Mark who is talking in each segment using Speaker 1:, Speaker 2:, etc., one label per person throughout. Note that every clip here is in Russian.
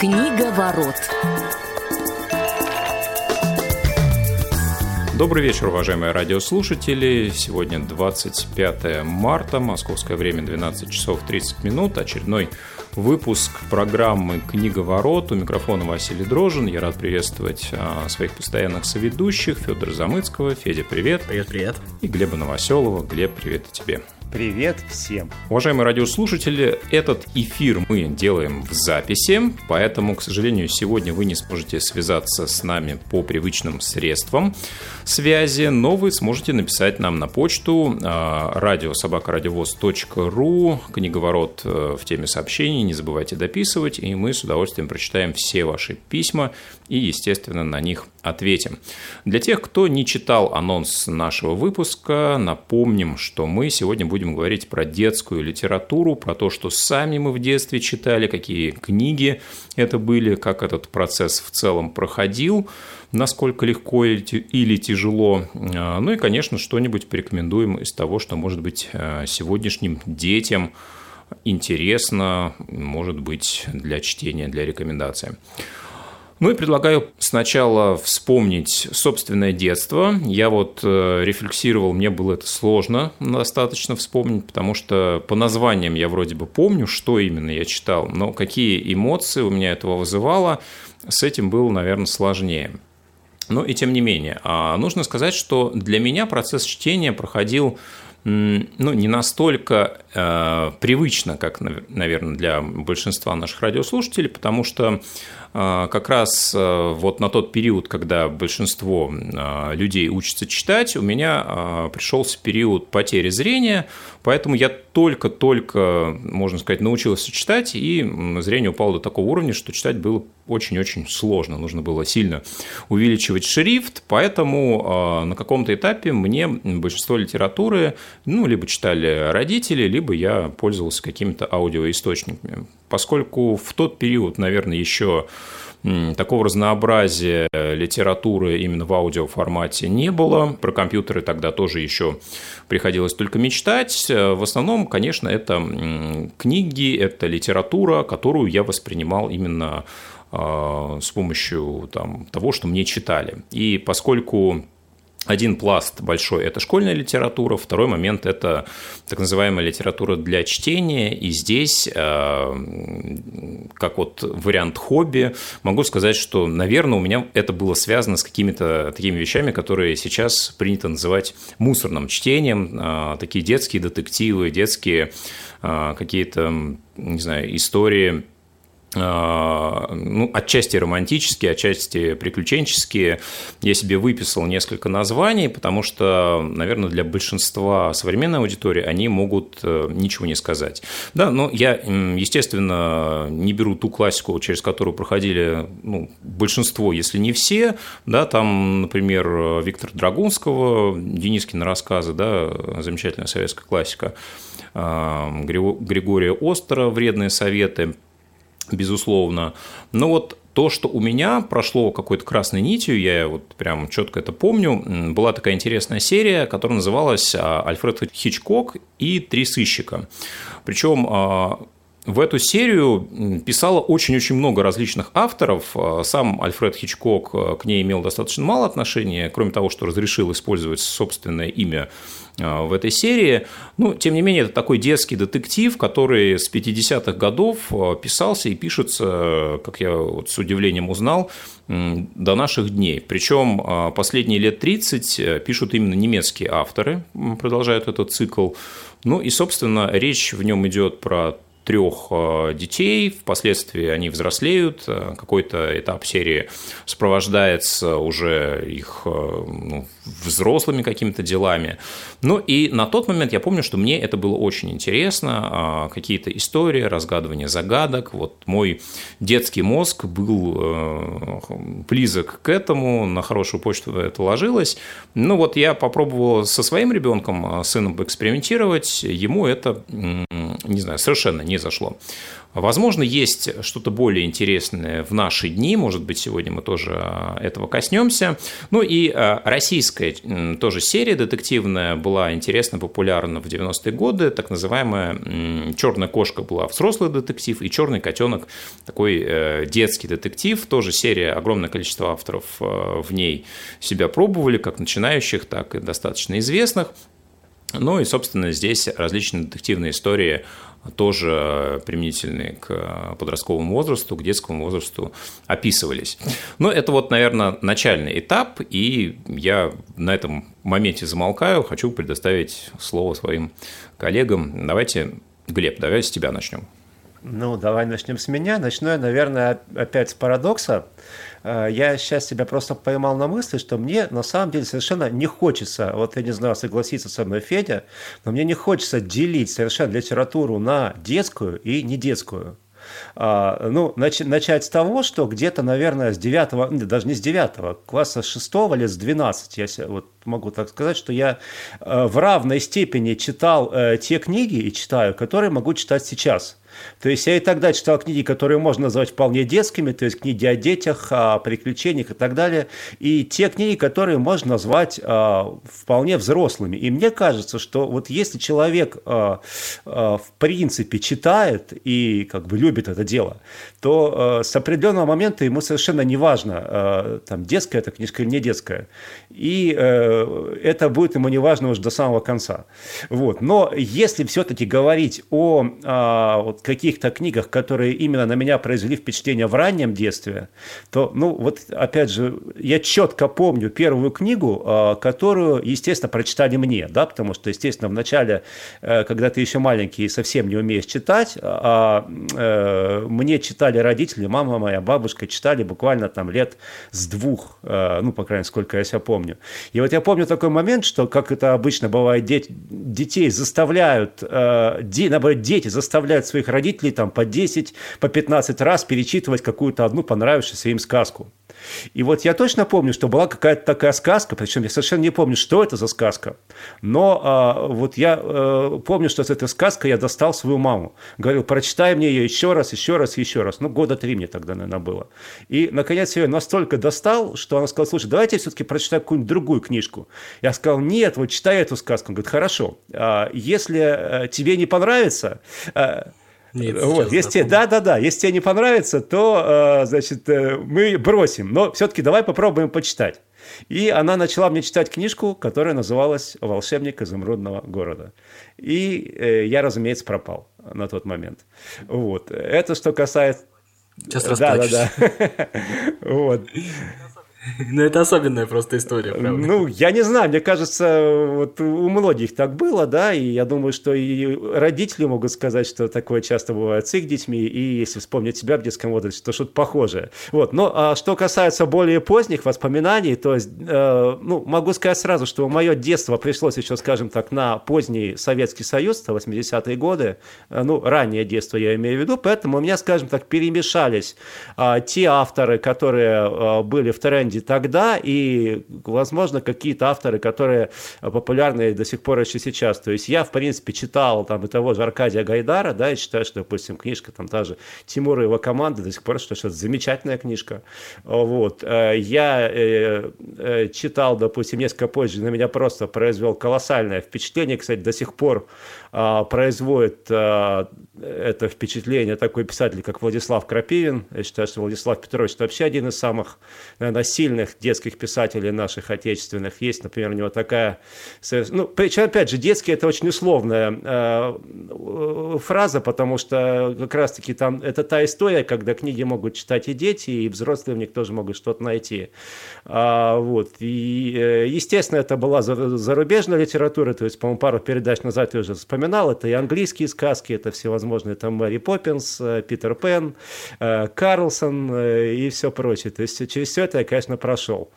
Speaker 1: Книга ворот.
Speaker 2: Добрый вечер, уважаемые радиослушатели. Сегодня 25 марта, московское время 12 часов 30 минут. Очередной выпуск программы «Книга ворот». У микрофона Василий Дрожин. Я рад приветствовать а, своих постоянных соведущих Федора Замыцкого. Федя, привет.
Speaker 3: Привет, привет.
Speaker 2: И Глеба Новоселова. Глеб, привет и тебе.
Speaker 3: Привет всем!
Speaker 2: Уважаемые радиослушатели, этот эфир мы делаем в записи, поэтому, к сожалению, сегодня вы не сможете связаться с нами по привычным средствам связи, но вы сможете написать нам на почту а, радиособакарадиовоз.ру, книговорот э, в теме сообщений, не забывайте дописывать, и мы с удовольствием прочитаем все ваши письма и, естественно, на них ответим. Для тех, кто не читал анонс нашего выпуска, напомним, что мы сегодня будем говорить про детскую литературу, про то, что сами мы в детстве читали, какие книги это были, как этот процесс в целом проходил, насколько легко или тяжело. А, ну и, конечно, что-нибудь порекомендуем из того, что может быть а, сегодняшним детям интересно, может быть, для чтения, для рекомендации. Ну и предлагаю сначала вспомнить собственное детство. Я вот э, рефлексировал, мне было это сложно достаточно вспомнить, потому что по названиям я вроде бы помню, что именно я читал, но какие эмоции у меня этого вызывало, с этим было, наверное, сложнее. Но и тем не менее, а нужно сказать, что для меня процесс чтения проходил ну, не настолько э, привычно, как, наверное, для большинства наших радиослушателей, потому что как раз э, вот на тот период, когда большинство э, людей учатся читать, у меня э, пришелся период потери зрения, поэтому я только-только, можно сказать, научился читать, и зрение упало до такого уровня, что читать было очень-очень сложно. Нужно было сильно увеличивать шрифт, поэтому э, на каком-то этапе мне большинство литературы ну, либо читали родители, либо я пользовался какими-то аудиоисточниками. Поскольку в тот период, наверное, еще такого разнообразия литературы именно в аудиоформате не было. Про компьютеры тогда тоже еще приходилось только мечтать. В основном, конечно, это книги, это литература, которую я воспринимал именно а, с помощью там, того, что мне читали. И поскольку один пласт большой – это школьная литература, второй момент – это так называемая литература для чтения, и здесь, э, как вот вариант хобби, могу сказать, что, наверное, у меня это было связано с какими-то такими вещами, которые сейчас принято называть мусорным чтением, э, такие детские детективы, детские э, какие-то, не знаю, истории – ну, отчасти романтические, отчасти приключенческие. Я себе выписал несколько названий, потому что, наверное, для большинства современной аудитории они могут э, ничего не сказать. Да, но я, естественно, не беру ту классику, через которую проходили ну, большинство, если не все. Да, там, например, Виктора Драгунского, Денискина рассказы, да, замечательная советская классика, а, Григория Остера «Вредные советы», безусловно. Но вот то, что у меня прошло какой-то красной нитью, я вот прям четко это помню, была такая интересная серия, которая называлась а, «Альфред Хичкок и три сыщика». Причем а, в эту серию писало очень-очень много различных авторов. Сам Альфред Хичкок к ней имел достаточно мало отношения, кроме того, что разрешил использовать собственное имя а, в этой серии. Ну, тем не менее, это такой детский детектив, который с 50-х годов а, писался и пишется, как я вот с удивлением узнал, до наших дней. Причем а, последние лет 30 э, пишут именно немецкие авторы, продолжают этот цикл. Ну и, собственно, речь в нем идет про трех э, детей, впоследствии они взрослеют, э, какой-то этап серии сопровождается уже их э, ну, взрослыми какими-то делами. Ну и на тот момент я помню, что мне это было очень интересно, какие-то истории, разгадывание загадок. Вот мой детский мозг был близок к этому, на хорошую почту это ложилось. Ну вот я попробовал со своим ребенком, сыном, поэкспериментировать, ему это, не знаю, совершенно не зашло. Возможно, есть что-то более интересное в наши дни, может быть, сегодня мы тоже а, этого коснемся. Ну и а, российская тоже серия детективная была интересно популярна в 90-е годы, так называемая «Черная кошка» была взрослый детектив, и «Черный котенок» такой э, детский детектив, тоже серия, огромное количество авторов э, в ней себя пробовали, как начинающих, так и достаточно известных. Ну и, собственно, здесь различные детективные истории тоже применительные к подростковому возрасту, к детскому возрасту описывались. Но это вот, наверное, начальный этап, и я на этом моменте замолкаю, хочу предоставить слово своим коллегам. Давайте, Глеб, давай с тебя начнем.
Speaker 1: Ну, давай начнем с меня. Начну я, наверное, опять с парадокса. Э, я сейчас себя просто поймал на мысли, что мне на самом деле совершенно не хочется, вот я не знаю, согласиться со мной Федя, но мне не хочется делить совершенно литературу на детскую и недетскую. А, ну, нач, начать с того, что где-то, наверное, с 9, даже не с 9, класса 6 или с 12, я вот могу так сказать, что я э, в равной степени читал э, те книги и читаю, которые могу читать сейчас. То есть я и тогда читал книги, которые можно назвать вполне детскими, то есть книги о детях, о приключениях и так далее, и те книги, которые можно назвать а, вполне взрослыми. И мне кажется, что вот если человек а, а, в принципе читает и как бы любит это дело, то с определенного момента ему совершенно не важно, там детская эта книжка или не детская. И а, это будет ему не важно уже до самого конца. Вот. Но если все-таки говорить о вот, каких-то книгах, которые именно на меня произвели впечатление в раннем детстве, то, ну, вот опять же, я четко помню первую книгу, а, которую, естественно, прочитали мне, да, потому что, естественно, в начале, э, когда ты еще маленький и совсем не умеешь читать, а, а мне читали родители, мама моя, бабушка читали буквально там лет с двух, э, ну, по крайней мере, сколько я себя помню. И вот я помню такой момент, что, как это обычно бывает, детей заставляют, э, наоборот, дети заставляют своих родителей там по 10, по 15 раз перечитывать какую-то одну понравившуюся им сказку. И вот я точно помню, что была какая-то такая сказка, причем я совершенно не помню, что это за сказка, но а, вот я а, помню, что с этой сказкой я достал свою маму. Говорил, прочитай мне ее еще раз, еще раз, еще раз. Ну, года три мне тогда, наверное, было. И, наконец, я ее настолько достал, что она сказала, слушай, давайте все-таки прочитаю какую-нибудь другую книжку. Я сказал, нет, вот читай эту сказку. Он говорит, хорошо, а, если а, тебе не понравится, а, нет, вот, если тебе, да, да, да, если тебе не понравится, то, э, значит, э, мы бросим. Но все-таки давай попробуем почитать. И она начала мне читать книжку, которая называлась «Волшебник изумрудного города». И э, я, разумеется, пропал на тот момент. Вот. Это что касается...
Speaker 3: Сейчас да, да, да.
Speaker 1: Вот.
Speaker 3: Ну, это особенная просто история, правда?
Speaker 1: Ну, я не знаю, мне кажется, вот у многих так было, да, и я думаю, что и родители могут сказать, что такое часто бывает с их детьми, и если вспомнить себя в детском возрасте, то что-то похожее. Вот, но а что касается более поздних воспоминаний, то есть, э, ну, могу сказать сразу, что мое детство пришлось еще, скажем так, на поздний Советский Союз, 80-е годы, э, ну, раннее детство я имею в виду, поэтому у меня, скажем так, перемешались э, те авторы, которые э, были в тренде тренде тогда, и, возможно, какие-то авторы, которые популярны до сих пор еще сейчас. То есть я, в принципе, читал там и того же Аркадия Гайдара, да, и считаю, что, допустим, книжка там та же Тимура и его команды до сих пор, что, это замечательная книжка. Вот. Э, я э, э, читал, допустим, несколько позже, на меня просто произвел колоссальное впечатление, кстати, до сих пор э, производит э, это впечатление такой писатель, как Владислав Крапивин. Я считаю, что Владислав Петрович это вообще один из самых, наверное, сильных детских писателей наших отечественных. Есть, например, у него такая... Ну, причем, опять же, детский – это очень условная э, фраза, потому что как раз-таки там это та история, когда книги могут читать и дети, и взрослые в них тоже могут что-то найти. А, вот. И, э, естественно, это была зарубежная литература, то есть, по-моему, пару передач назад я уже вспоминал, это и английские сказки, это всевозможные там Мэри Поппинс, э, Питер Пен, э, Карлсон и все прочее. То есть через все это я, конечно, прошел.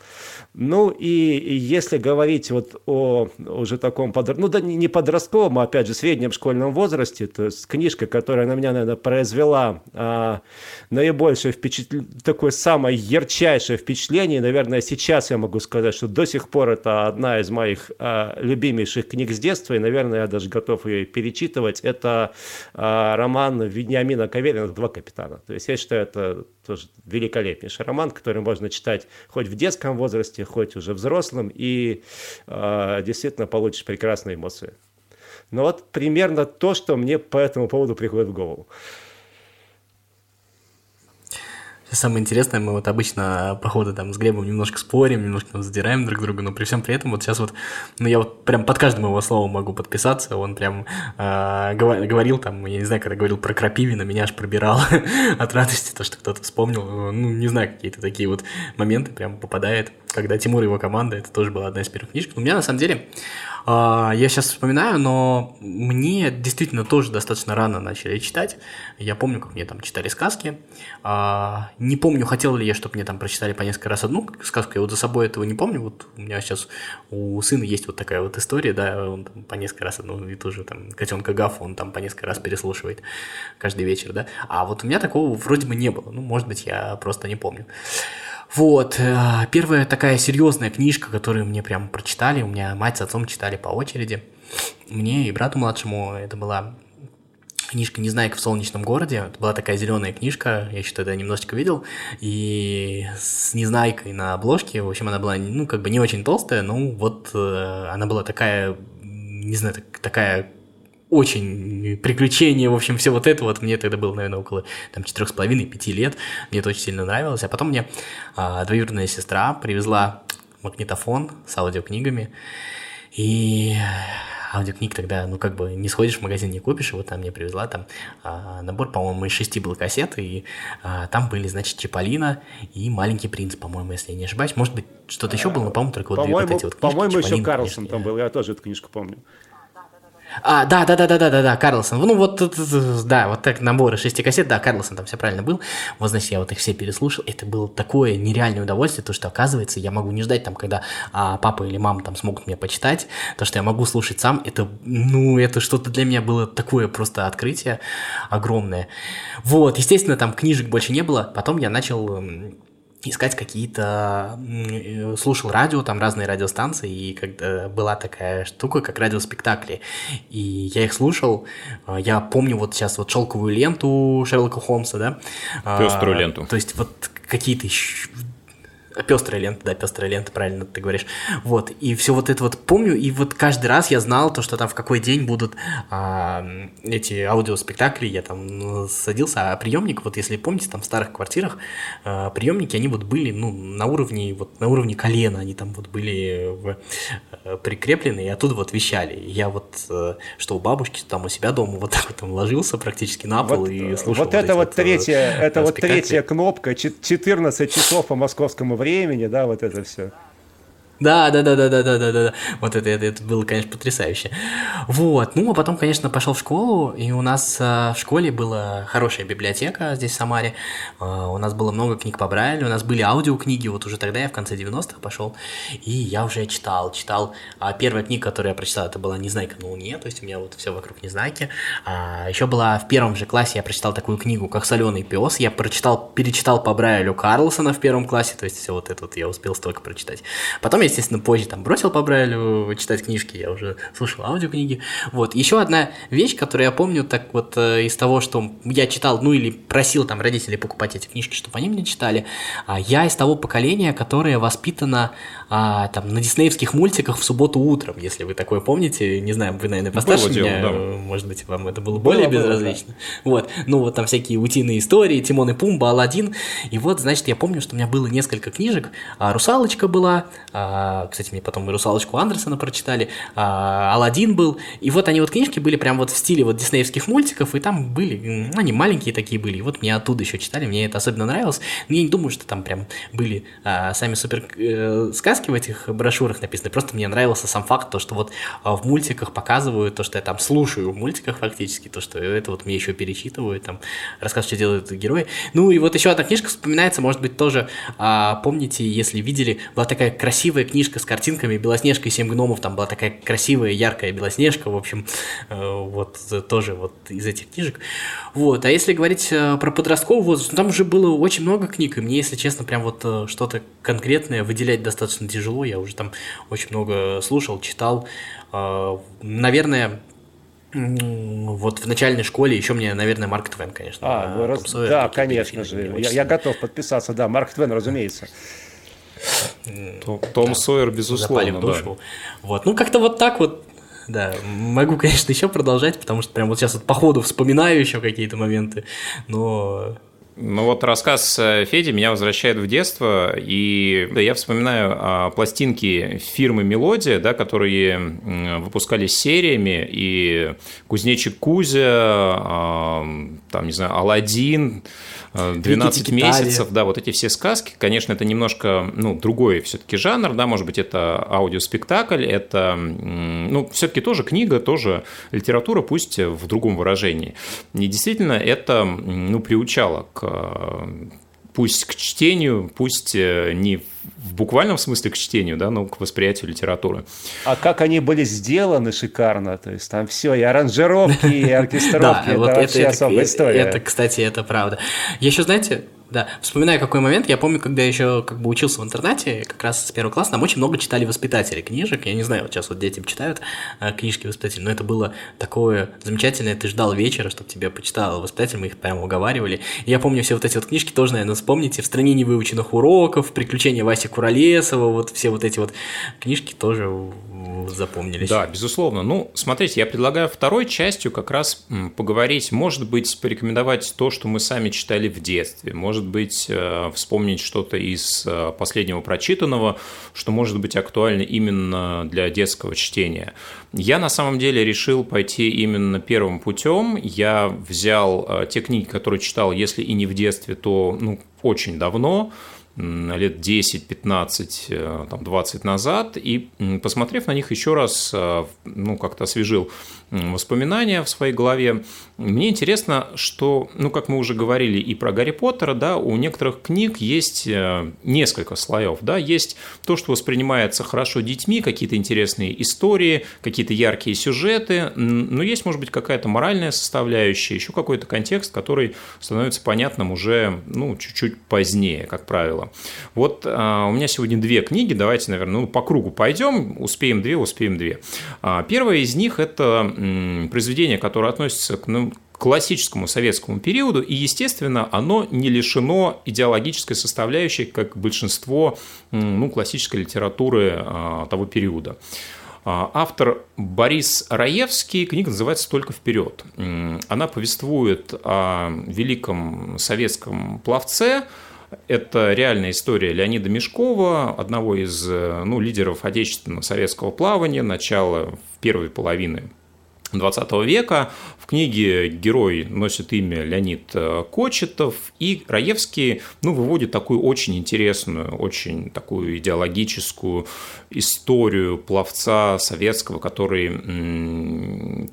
Speaker 1: Ну и если говорить вот о уже таком, подр... ну да не подростковом, а опять же среднем школьном возрасте, то есть книжка, которая на меня, наверное, произвела а, наибольшее впечатление, такое самое ярчайшее впечатление, наверное, сейчас я могу сказать, что до сих пор это одна из моих а, любимейших книг с детства, и, наверное, я даже готов ее перечитывать, это а, роман Вениамина Каверина «Два капитана». То есть я считаю, это тоже великолепнейший роман, который можно читать хоть в детском возрасте, хоть уже взрослым, и э, действительно получишь прекрасные эмоции. Но вот примерно то, что мне по этому поводу приходит в голову.
Speaker 3: Самое интересное, мы вот обычно по ходу там с Глебом немножко спорим, немножко задираем друг друга, но при всем при этом вот сейчас вот, ну я вот прям под каждым его словом могу подписаться, он прям э, говорил там, я не знаю, когда говорил про Крапивина, меня аж пробирал от радости, то, что кто-то вспомнил, ну не знаю, какие-то такие вот моменты прям попадает, когда Тимур и его команда, это тоже была одна из первых книжек. У меня на самом деле а, я сейчас вспоминаю, но мне действительно тоже достаточно рано начали читать. Я помню, как мне там читали сказки. А, не помню, хотел ли я, чтобы мне там прочитали по несколько раз одну сказку. Я вот за собой этого не помню. Вот у меня сейчас у сына есть вот такая вот история, да, он там по несколько раз одну и тоже там котенка Гафа, он там по несколько раз переслушивает каждый вечер, да. А вот у меня такого вроде бы не было. Ну, может быть, я просто не помню. Вот, э, первая такая серьезная книжка, которую мне прям прочитали, у меня мать с отцом читали по очереди. Мне и брату младшему. Это была книжка «Незнайка в солнечном городе». Это была такая зеленая книжка, я еще тогда немножечко видел, и с Незнайкой на обложке, в общем, она была, ну, как бы не очень толстая, но вот э, она была такая, не знаю, такая очень приключения, в общем, все вот это вот, мне тогда было, наверное, около там четырех с половиной, пяти лет, мне это очень сильно нравилось, а потом мне а, двоюродная сестра привезла магнитофон с аудиокнигами, и аудиокниг тогда, ну, как бы не сходишь в магазин, не купишь, и вот там мне привезла там а, набор, по-моему, из шести был кассет, и а, там были, значит, Чиполлино и Маленький принц, по-моему, если я не ошибаюсь. Может быть, что-то еще было, но, по-моему, только вот
Speaker 1: две вот эти вот книжки. По-моему, еще Карлсон там был, я тоже эту книжку помню.
Speaker 3: А, да, да, да, да, да, да, да, Карлсон. Ну, вот, да, вот так наборы шести кассет, да, Карлсон там все правильно был. Вот, значит, я вот их все переслушал. Это было такое нереальное удовольствие, то, что, оказывается, я могу не ждать там, когда а, папа или мама там смогут мне почитать, то, что я могу слушать сам, это, ну, это что-то для меня было такое просто открытие огромное. Вот, естественно, там книжек больше не было. Потом я начал искать какие-то... Э, слушал радио, там разные радиостанции, и когда была такая штука, как радиоспектакли. И я их слушал. А, я помню вот сейчас вот шелковую ленту Шерлока Холмса, да?
Speaker 2: Пеструю а, ленту.
Speaker 3: То есть вот какие-то Пестрая лента, да, пестрая лента, правильно ты говоришь. Вот, и все вот это вот помню, и вот каждый раз я знал то, что там в какой день будут а, эти аудиоспектакли, я там ну, садился, а приемник, вот если помните, там в старых квартирах а, приемники, они вот были, ну, на уровне, вот на уровне колена, они там вот были в, а, прикреплены, и оттуда вот вещали. Я вот, а, что у бабушки, там у себя дома, вот так вот там ложился практически на пол
Speaker 1: вот,
Speaker 3: и слушал.
Speaker 1: Вот, вот это вот, вот третья, это вот третья кнопка, 14 часов по московскому времени, да, вот это все.
Speaker 3: Да, да, да, да, да, да, да, да. Вот это, это, это было, конечно, потрясающе. Вот. Ну, а потом, конечно, пошел в школу, и у нас а, в школе была хорошая библиотека здесь, в Самаре. А, у нас было много книг по Брайлю, у нас были аудиокниги, вот уже тогда я в конце 90-х пошел, и я уже читал, читал. А первая книга, которую я прочитал, это была «Незнайка на Луне», то есть у меня вот все вокруг Незнайки. А, еще была в первом же классе, я прочитал такую книгу, как «Соленый пес». Я прочитал, перечитал по Брайлю Карлсона в первом классе, то есть все вот это вот я успел столько прочитать. Потом я, естественно, позже там бросил по Брайлю читать книжки, я уже слушал аудиокниги. Вот, еще одна вещь, которую я помню так вот э, из того, что я читал, ну или просил там родителей покупать эти книжки, чтобы они мне читали, а, я из того поколения, которое воспитано а, там на диснеевских мультиках в субботу утром, если вы такое помните, не знаю, вы, наверное, постарше было меня, дело, да. может быть, вам это было, было более было, безразлично. Да. Вот, ну вот там всякие утиные истории, Тимон и Пумба, Алладин, и вот, значит, я помню, что у меня было несколько книжек, а, «Русалочка» была, а, кстати, мне потом и «Русалочку» Андерсона прочитали, а, «Алладин» был, и вот они вот книжки были прям вот в стиле вот диснеевских мультиков, и там были, ну, они маленькие такие были, и вот мне оттуда еще читали, мне это особенно нравилось, но я не думаю, что там прям были а, сами супер э, сказки, сказки в этих брошюрах написаны, просто мне нравился сам факт, то, что вот а, в мультиках показывают, то, что я там слушаю в мультиках фактически, то, что это вот мне еще перечитывают, там, рассказывают, что делают герои. Ну, и вот еще одна книжка вспоминается, может быть, тоже, а, помните, если видели, была такая красивая книжка с картинками Белоснежка и Семь гномов, там была такая красивая, яркая Белоснежка, в общем, э, вот тоже вот из этих книжек. Вот, а если говорить э, про подростковый возраст, ну, там уже было очень много книг, и мне, если честно, прям вот э, что-то конкретное выделять достаточно тяжело, я уже там очень много слушал, читал. Наверное, вот в начальной школе еще мне, наверное, Марк Твен, конечно.
Speaker 1: А, ну, раз... Сойер, да, конечно же. Я, я готов подписаться, да, Марк Твен, разумеется.
Speaker 2: Том да, Сойер, безусловно.
Speaker 3: Да. Вот, ну как-то вот так вот да, могу, конечно, еще продолжать, потому что прям вот сейчас вот по ходу вспоминаю еще какие-то моменты, но
Speaker 2: ну вот рассказ э, Феди меня возвращает в детство, и я вспоминаю а, пластинки фирмы «Мелодия», да, которые выпускались сериями, и «Кузнечик Кузя», а, там, не знаю, «Аладдин», 12 месяцев, да, вот эти все сказки, конечно, это немножко, ну, другой все-таки жанр, да, может быть, это аудиоспектакль, это, ну, все-таки тоже книга, тоже литература, пусть в другом выражении. И действительно, это, ну, приучало к пусть к чтению, пусть э, не в буквальном смысле к чтению, да, но к восприятию литературы.
Speaker 1: А как они были сделаны шикарно, то есть там все, и аранжировки, и оркестровки, это вообще особая история.
Speaker 3: Это, кстати, это правда. Я еще, знаете, да, вспоминаю какой момент, я помню, когда я еще как бы учился в интернате, как раз с первого класса, нам очень много читали воспитатели книжек, я не знаю, вот сейчас вот дети читают а, книжки воспитателей, но это было такое замечательное, ты ждал вечера, чтобы тебя почитал воспитатель, мы их прямо уговаривали. И я помню все вот эти вот книжки, тоже, наверное, вспомните, «В стране невыученных уроков», «Приключения Васи Куролесова», вот все вот эти вот книжки тоже запомнились.
Speaker 2: Да, безусловно. Ну, смотрите, я предлагаю второй частью как раз поговорить, может быть, порекомендовать то, что мы сами читали в детстве, может быть, э, вспомнить что-то из э, последнего прочитанного, что может быть актуально именно для детского чтения. Я на самом деле решил пойти именно первым путем. Я взял э, те книги, которые читал, если и не в детстве, то ну, очень давно лет 10, 15, э, там, 20 назад, и посмотрев на них еще раз, э, ну, как-то освежил воспоминания в своей голове. Мне интересно, что, ну, как мы уже говорили и про Гарри Поттера, да, у некоторых книг есть э, несколько слоев, да, есть то, что воспринимается хорошо детьми, какие-то интересные истории, какие-то яркие сюжеты, но есть, может быть, какая-то моральная составляющая, еще какой-то контекст, который становится понятным уже, ну, чуть-чуть позднее, как правило. Вот а, у меня сегодня две книги, давайте, наверное, ну, по кругу пойдем, успеем две, успеем две. А, первая из них – это произведение, которое относится к ну, классическому советскому периоду, и, естественно, оно не лишено идеологической составляющей, как большинство ну, классической литературы а, того периода. А, автор Борис Раевский, книга называется «Только вперед». Она повествует о великом советском пловце, это реальная история Леонида Мешкова, одного из ну, лидеров отечественного советского плавания, начала первой половины 20 века. В книге герой носит имя Леонид э, Кочетов, и Раевский ну, выводит такую очень интересную, очень такую идеологическую историю пловца советского, который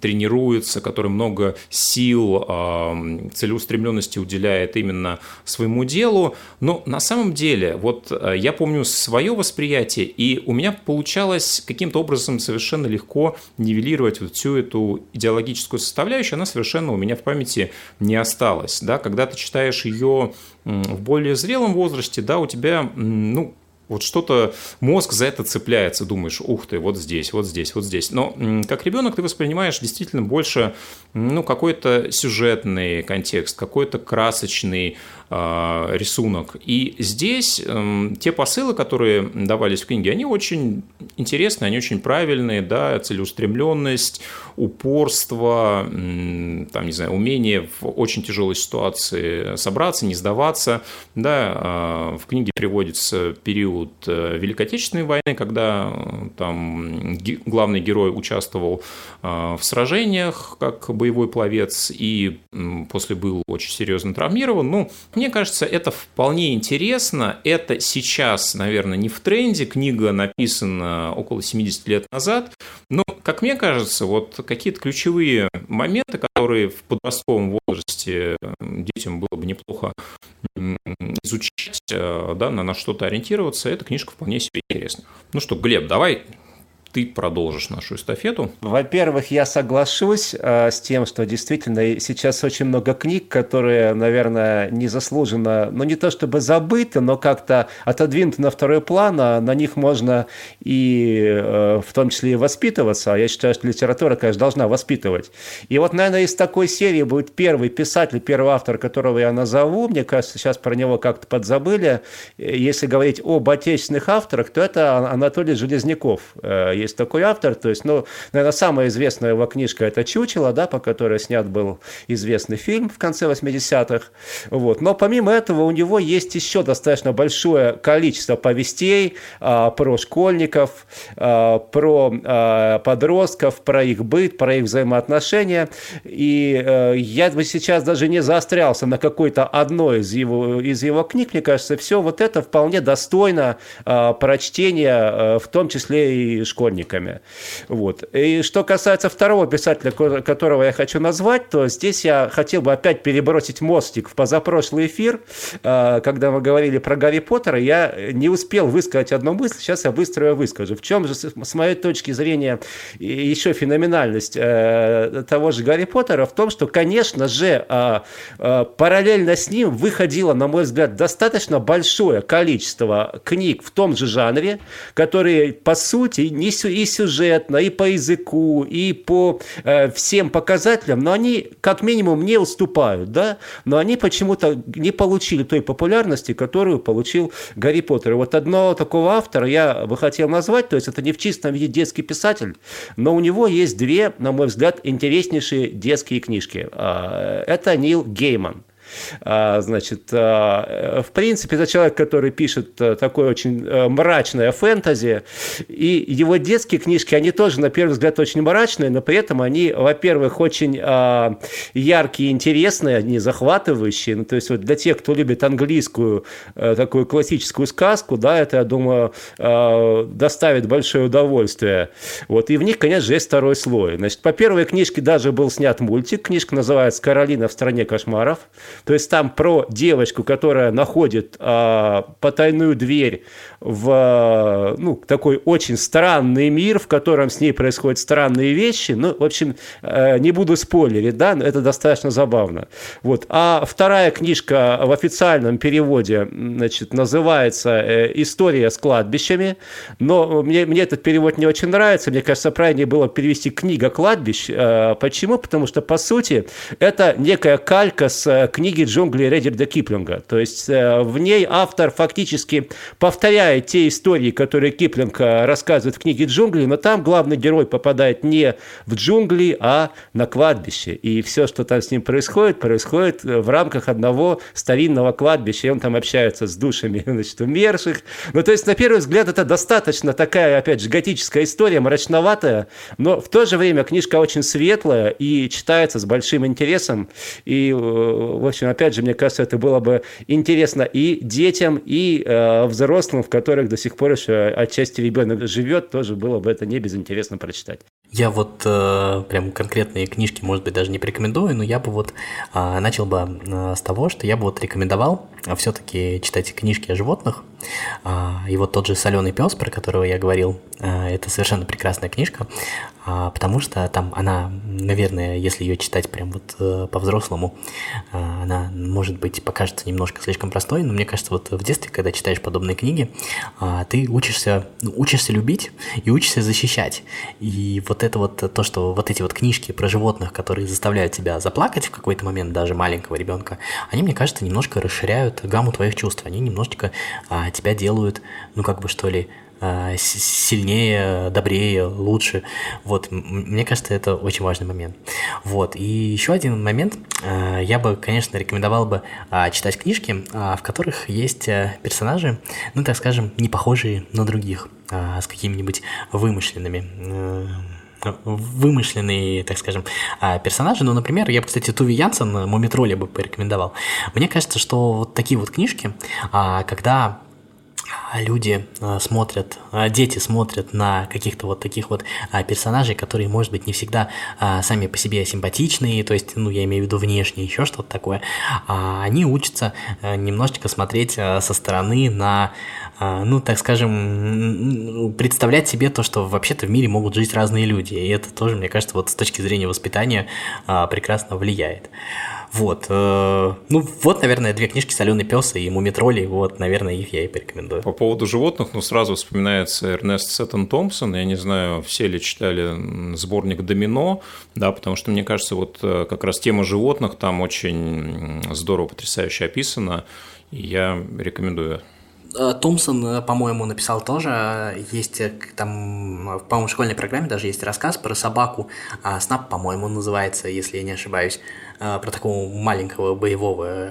Speaker 2: тренируется, который много сил, э, целеустремленности уделяет именно своему делу. Но на самом деле, вот э, я помню свое восприятие, и у меня получалось каким-то образом совершенно легко нивелировать вот всю эту идеологическую составляющую, она совершенно у меня в памяти не осталась. Да? Когда ты читаешь ее в более зрелом возрасте, да, у тебя, ну, вот что-то мозг за это цепляется, думаешь, ух ты, вот здесь, вот здесь, вот здесь. Но как ребенок ты воспринимаешь действительно больше ну, какой-то сюжетный контекст, какой-то красочный э, рисунок. И здесь э, те посылы, которые давались в книге, они очень интересные, они очень правильные, да, целеустремленность, упорство, э, там, не знаю, умение в очень тяжелой ситуации собраться, не сдаваться, да, э, в книге приводится период период э, Великой Отечественной войны, когда э, там главный герой участвовал в сражениях как боевой пловец и после был очень серьезно травмирован. Ну, мне кажется, это вполне интересно. Это сейчас, наверное, не в тренде. Книга написана около 70 лет назад. Но, как мне кажется, вот какие-то ключевые моменты, которые в подростковом возрасте детям было бы неплохо изучать, э, да, на что-то ориентироваться, эта книжка вполне себе интересна. Ну что, Глеб, давай ты продолжишь нашу эстафету?
Speaker 1: Во-первых, я соглашусь э, с тем, что действительно сейчас очень много книг, которые, наверное, незаслуженно, ну не то чтобы забыты, но как-то отодвинуты на второй план, а на них можно и э, в том числе и воспитываться. А я считаю, что литература, конечно, должна воспитывать. И вот, наверное, из такой серии будет первый писатель, первый автор, которого я назову. Мне кажется, сейчас про него как-то подзабыли. Если говорить об отечественных авторах, то это Анатолий Железняков э, есть такой автор. То есть, ну, наверное, самая известная его книжка – это «Чучело», да, по которой снят был известный фильм в конце 80-х. Вот. Но помимо этого у него есть еще достаточно большое количество повестей а, про школьников, а, про а, подростков, про их быт, про их взаимоотношения. И а, я бы сейчас даже не заострялся на какой-то одной из его, из его книг. Мне кажется, все вот это вполне достойно а, прочтения, а, в том числе и школьников школьниками. Вот. И что касается второго писателя, которого я хочу назвать, то здесь я хотел бы опять перебросить мостик в позапрошлый эфир, а, когда мы говорили про Гарри Поттера, я не успел высказать одну мысль, сейчас я быстро ее выскажу. В чем же, с моей точки зрения, еще феноменальность э, того же Гарри Поттера в том, что, конечно же, а, а, параллельно с ним выходило, на мой взгляд, достаточно большое количество книг в том же жанре, которые, по сути, не и сюжетно, и по языку, и по э, всем показателям, но они как минимум не уступают, да, но они почему-то не получили той популярности, которую получил Гарри Поттер. Вот одного такого автора я бы хотел назвать, то есть это не в чистом виде детский писатель, но у него есть две, на мой взгляд, интереснейшие детские книжки. А, это Нил Гейман. А, значит, а, в принципе, это человек, который пишет э, такое очень э, мрачное фэнтези, и его детские книжки, они тоже, на первый взгляд, очень мрачные, но при этом они, во-первых, очень а, яркие, интересные, они захватывающие, ну, то есть вот для тех, кто любит английскую э, такую классическую сказку, да, это, я думаю, доставит большое удовольствие. Вот, и в них, конечно же, есть второй слой. Значит, по первой книжке даже был снят мультик, книжка называется «Каролина в стране кошмаров», то есть там про девочку, которая находит а, потайную дверь в ну, такой очень странный мир, в котором с ней происходят странные вещи. Ну, в общем, э, не буду спойлерить, да, но это достаточно забавно. Вот. А вторая книжка в официальном переводе значит, называется э, «История с кладбищами», но мне, мне этот перевод не очень нравится. Мне кажется, правильнее было перевести «Книга кладбищ». Э, почему? Потому что, по сути, это некая калька с книги «Джунгли» Редерда Киплинга. То есть в ней автор фактически повторяет те истории, которые Киплинг э, рассказывает в книге «Джунгли», но там главный герой попадает не в джунгли, а на кладбище. И все, что там с ним происходит, происходит э, в рамках одного старинного кладбища. И он там общается с душами значит, умерших. Ну, то есть, на первый взгляд, это достаточно такая, опять же, готическая история, мрачноватая, но в то же время книжка очень светлая и читается с большим интересом. И, э, в общем, опять же, мне кажется, это было бы интересно и детям, и э, взрослым, в которых до сих пор еще отчасти ребенок живет, тоже было бы это не безинтересно прочитать.
Speaker 3: Я вот э, прям конкретные книжки, может быть, даже не порекомендую, но я бы вот э, начал бы э, с того, что я бы вот рекомендовал э, все-таки читать книжки о животных. Э, и вот тот же «Соленый пес», про которого я говорил, э, это совершенно прекрасная книжка, э, потому что там она, наверное, если ее читать прям вот э, по-взрослому, она, может быть, покажется немножко слишком простой, но мне кажется, вот в детстве, когда читаешь подобные книги, ты учишься, учишься любить и учишься защищать. И вот это вот то, что вот эти вот книжки про животных, которые заставляют тебя заплакать в какой-то момент, даже маленького ребенка, они, мне кажется, немножко расширяют гамму твоих чувств. Они немножечко а, тебя делают, ну как бы что ли, а, сильнее, добрее, лучше. Вот, мне кажется, это очень важный момент. Вот, и еще один момент, а, я бы, конечно, рекомендовал бы а, читать книжки, в которых есть э, персонажи, ну, так скажем, не похожие на других, с какими-нибудь вымышленными э, вымышленные, так скажем, персонажи. Ну, например, я бы, кстати, Туви Янсен, Мумитроля бы порекомендовал. Мне кажется, что вот такие вот книжки, когда люди а, смотрят, а, дети смотрят на каких-то вот таких вот персонажей, которые, может быть, не всегда сами по себе симпатичные, то есть, ну, я имею в виду внешне, еще что-то такое, они учатся немножечко смотреть со стороны на, ну, так скажем, представлять себе то, что вообще-то в мире могут жить разные люди, и это тоже, мне кажется, вот с точки зрения воспитания прекрасно влияет. Вот. Э, ну, вот, наверное, две книжки «Соленый пес» и «Мумитроли». Вот, наверное, их я и порекомендую.
Speaker 2: По поводу животных, ну, сразу вспоминается Эрнест Сеттон Томпсон. Я не знаю, все ли читали сборник «Домино», да, потому что, мне кажется, вот э, как раз тема животных там очень здорово, потрясающе описана. И я рекомендую
Speaker 3: Томпсон, по-моему, написал тоже. Есть там, по-моему, в школьной программе даже есть рассказ про собаку. А, Снап, по-моему, называется, если я не ошибаюсь. Про такого маленького боевого э,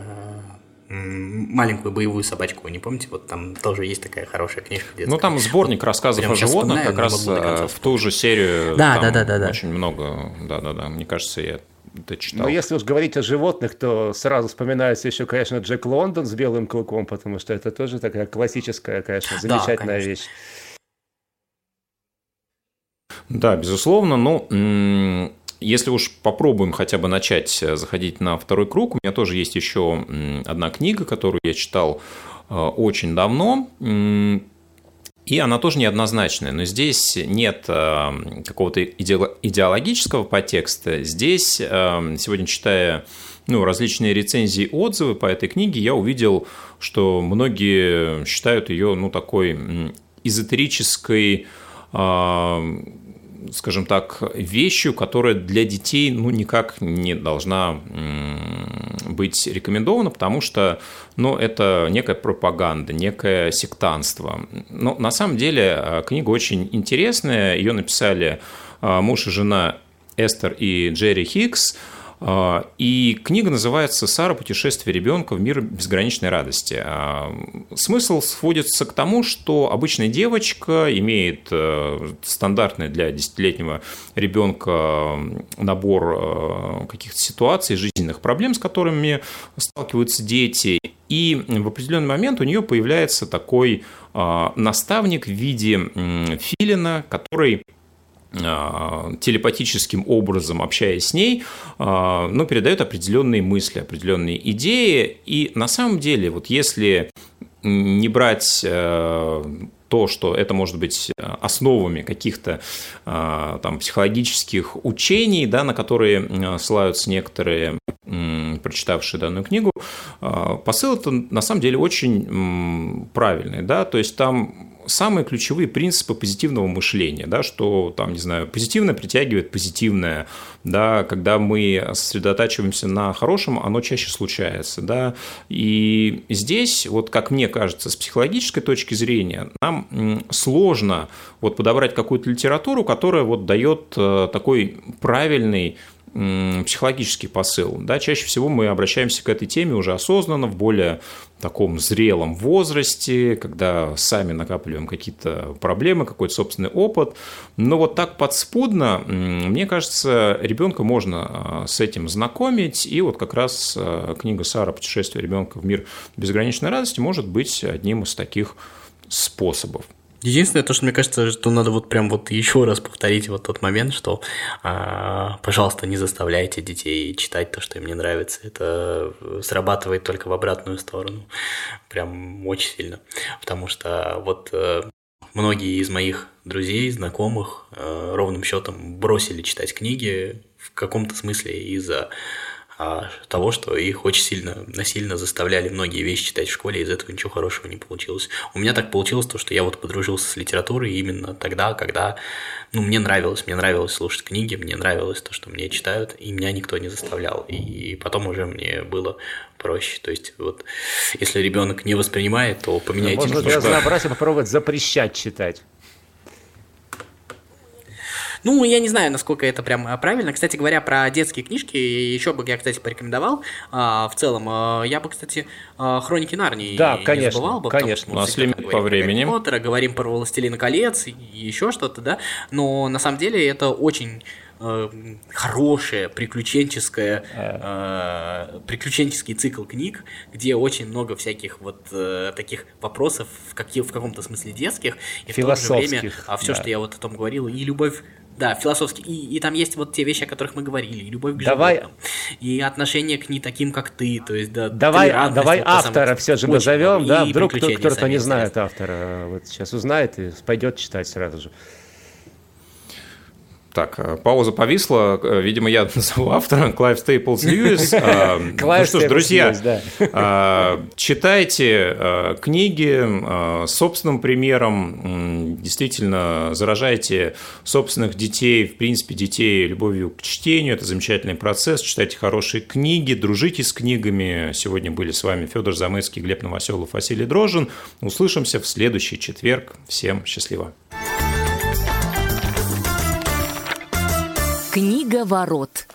Speaker 3: маленькую боевую собачку, не помните? Вот там тоже есть такая хорошая книжка.
Speaker 2: Детская. Ну, там сборник рассказов Прямо о животных, как раз э, в ту же серию.
Speaker 3: Да, да, да, да, да.
Speaker 2: Очень много, да, да, да. Мне кажется, я это читал.
Speaker 1: Но если уж говорить о животных, то сразу вспоминается еще, конечно, Джек Лондон с белым клыком, потому что это тоже такая классическая, конечно, замечательная да, вещь.
Speaker 2: Да, безусловно. Ну, если уж попробуем хотя бы начать э, заходить на второй круг, у меня тоже есть еще одна книга, которую я читал э, очень давно, и она тоже неоднозначная, но здесь нет э, какого-то идеологического подтекста. Здесь, сегодня читая ну, различные рецензии, отзывы по этой книге, я увидел, что многие считают ее ну, такой эзотерической скажем так, вещью, которая для детей ну, никак не должна быть рекомендована, потому что ну, это некая пропаганда, некое сектанство. Но на самом деле а, книга очень интересная. Ее написали а, муж и жена Эстер и Джерри а, и книга называется «Сара. Путешествие ребенка в мир безграничной радости». А, смысл сводится к тому, что обычная девочка имеет э, стандартный для десятилетнего ребенка набор э, каких-то ситуаций, жизненных проблем, с которыми сталкиваются дети. И в определенный момент у нее появляется такой а, наставник в виде филина, который а, телепатическим образом, общаясь с ней, а, ну, передает определенные мысли, определенные идеи. И на самом деле, вот если не брать э, то, что это может быть основами каких-то а, там психологических учений, да, на которые ссылаются некоторые прочитавшие данную книгу, посыл это на самом деле очень правильный, да, то есть там самые ключевые принципы позитивного мышления, да, что там, не знаю, позитивное притягивает позитивное, да, когда мы сосредотачиваемся на хорошем, оно чаще случается, да, и здесь, вот как мне кажется, с психологической точки зрения, нам сложно вот подобрать какую-то литературу, которая вот дает э, такой правильный психологический посыл. Да, чаще всего мы обращаемся к этой теме уже осознанно, в более таком зрелом возрасте, когда сами накапливаем какие-то проблемы, какой-то собственный опыт. Но вот так подспудно, мне кажется, ребенка можно а, с этим знакомить. И вот как раз а, книга Сара «Путешествие ребенка в мир безграничной радости» может быть одним из таких способов.
Speaker 3: Единственное, то, что мне кажется, что надо вот прям вот еще раз повторить вот тот момент, что, а, пожалуйста, не заставляйте детей читать то, что им не нравится. Это срабатывает только в обратную сторону. Прям очень сильно. Потому что вот э, многие из моих друзей, знакомых э, ровным счетом бросили читать книги в каком-то смысле из-за
Speaker 4: а, того, что их очень сильно насильно заставляли многие вещи читать в школе, и из этого ничего хорошего не получилось. У меня так получилось то, что я вот подружился с литературой именно тогда, когда ну, мне нравилось, мне нравилось слушать книги, мне нравилось то, что мне читают, и меня никто не заставлял. И потом уже мне было проще. То есть, вот, если ребенок не воспринимает, то поменяйте.
Speaker 1: Можно для разнообразия попробовать запрещать читать.
Speaker 3: Ну, я не знаю, насколько это прям а, правильно. Кстати говоря, про детские книжки, еще бы я, кстати, порекомендовал. А, в целом, а, я бы, кстати, Хроники Нарнии
Speaker 1: да, не конечно, забывал бы.
Speaker 2: конечно. У нас лимит по времени.
Speaker 3: Про Поттера, говорим про Властелина колец и еще что-то, да. Но на самом деле это очень э, хорошее приключенческое э, приключенческий цикл книг, где очень много всяких вот э, таких вопросов в, каких, в каком-то смысле детских и в то же время а все, да. что я вот о том говорил, и любовь да, философский. И, и там есть вот те вещи, о которых мы говорили. И любовь к давай... животным. И отношение к не таким, как ты. То есть, да,
Speaker 1: давай давай вот автора все же назовем. Да, вдруг кто-то не знает автора. Вот сейчас узнает и пойдет читать сразу же.
Speaker 2: Так, э, пауза повисла. Э, видимо, я назову автора Клайв Стейплс Льюис. Ну что ж, друзья, читайте э, книги собственным примером. Действительно, заражайте собственных детей, в принципе, детей любовью к чтению. Это замечательный процесс. Читайте хорошие книги, дружите с книгами. Сегодня были с вами Федор Замыцкий, Глеб Новоселов, Василий Дрожин. Услышимся в следующий четверг. Всем счастливо.
Speaker 5: Книга ворот.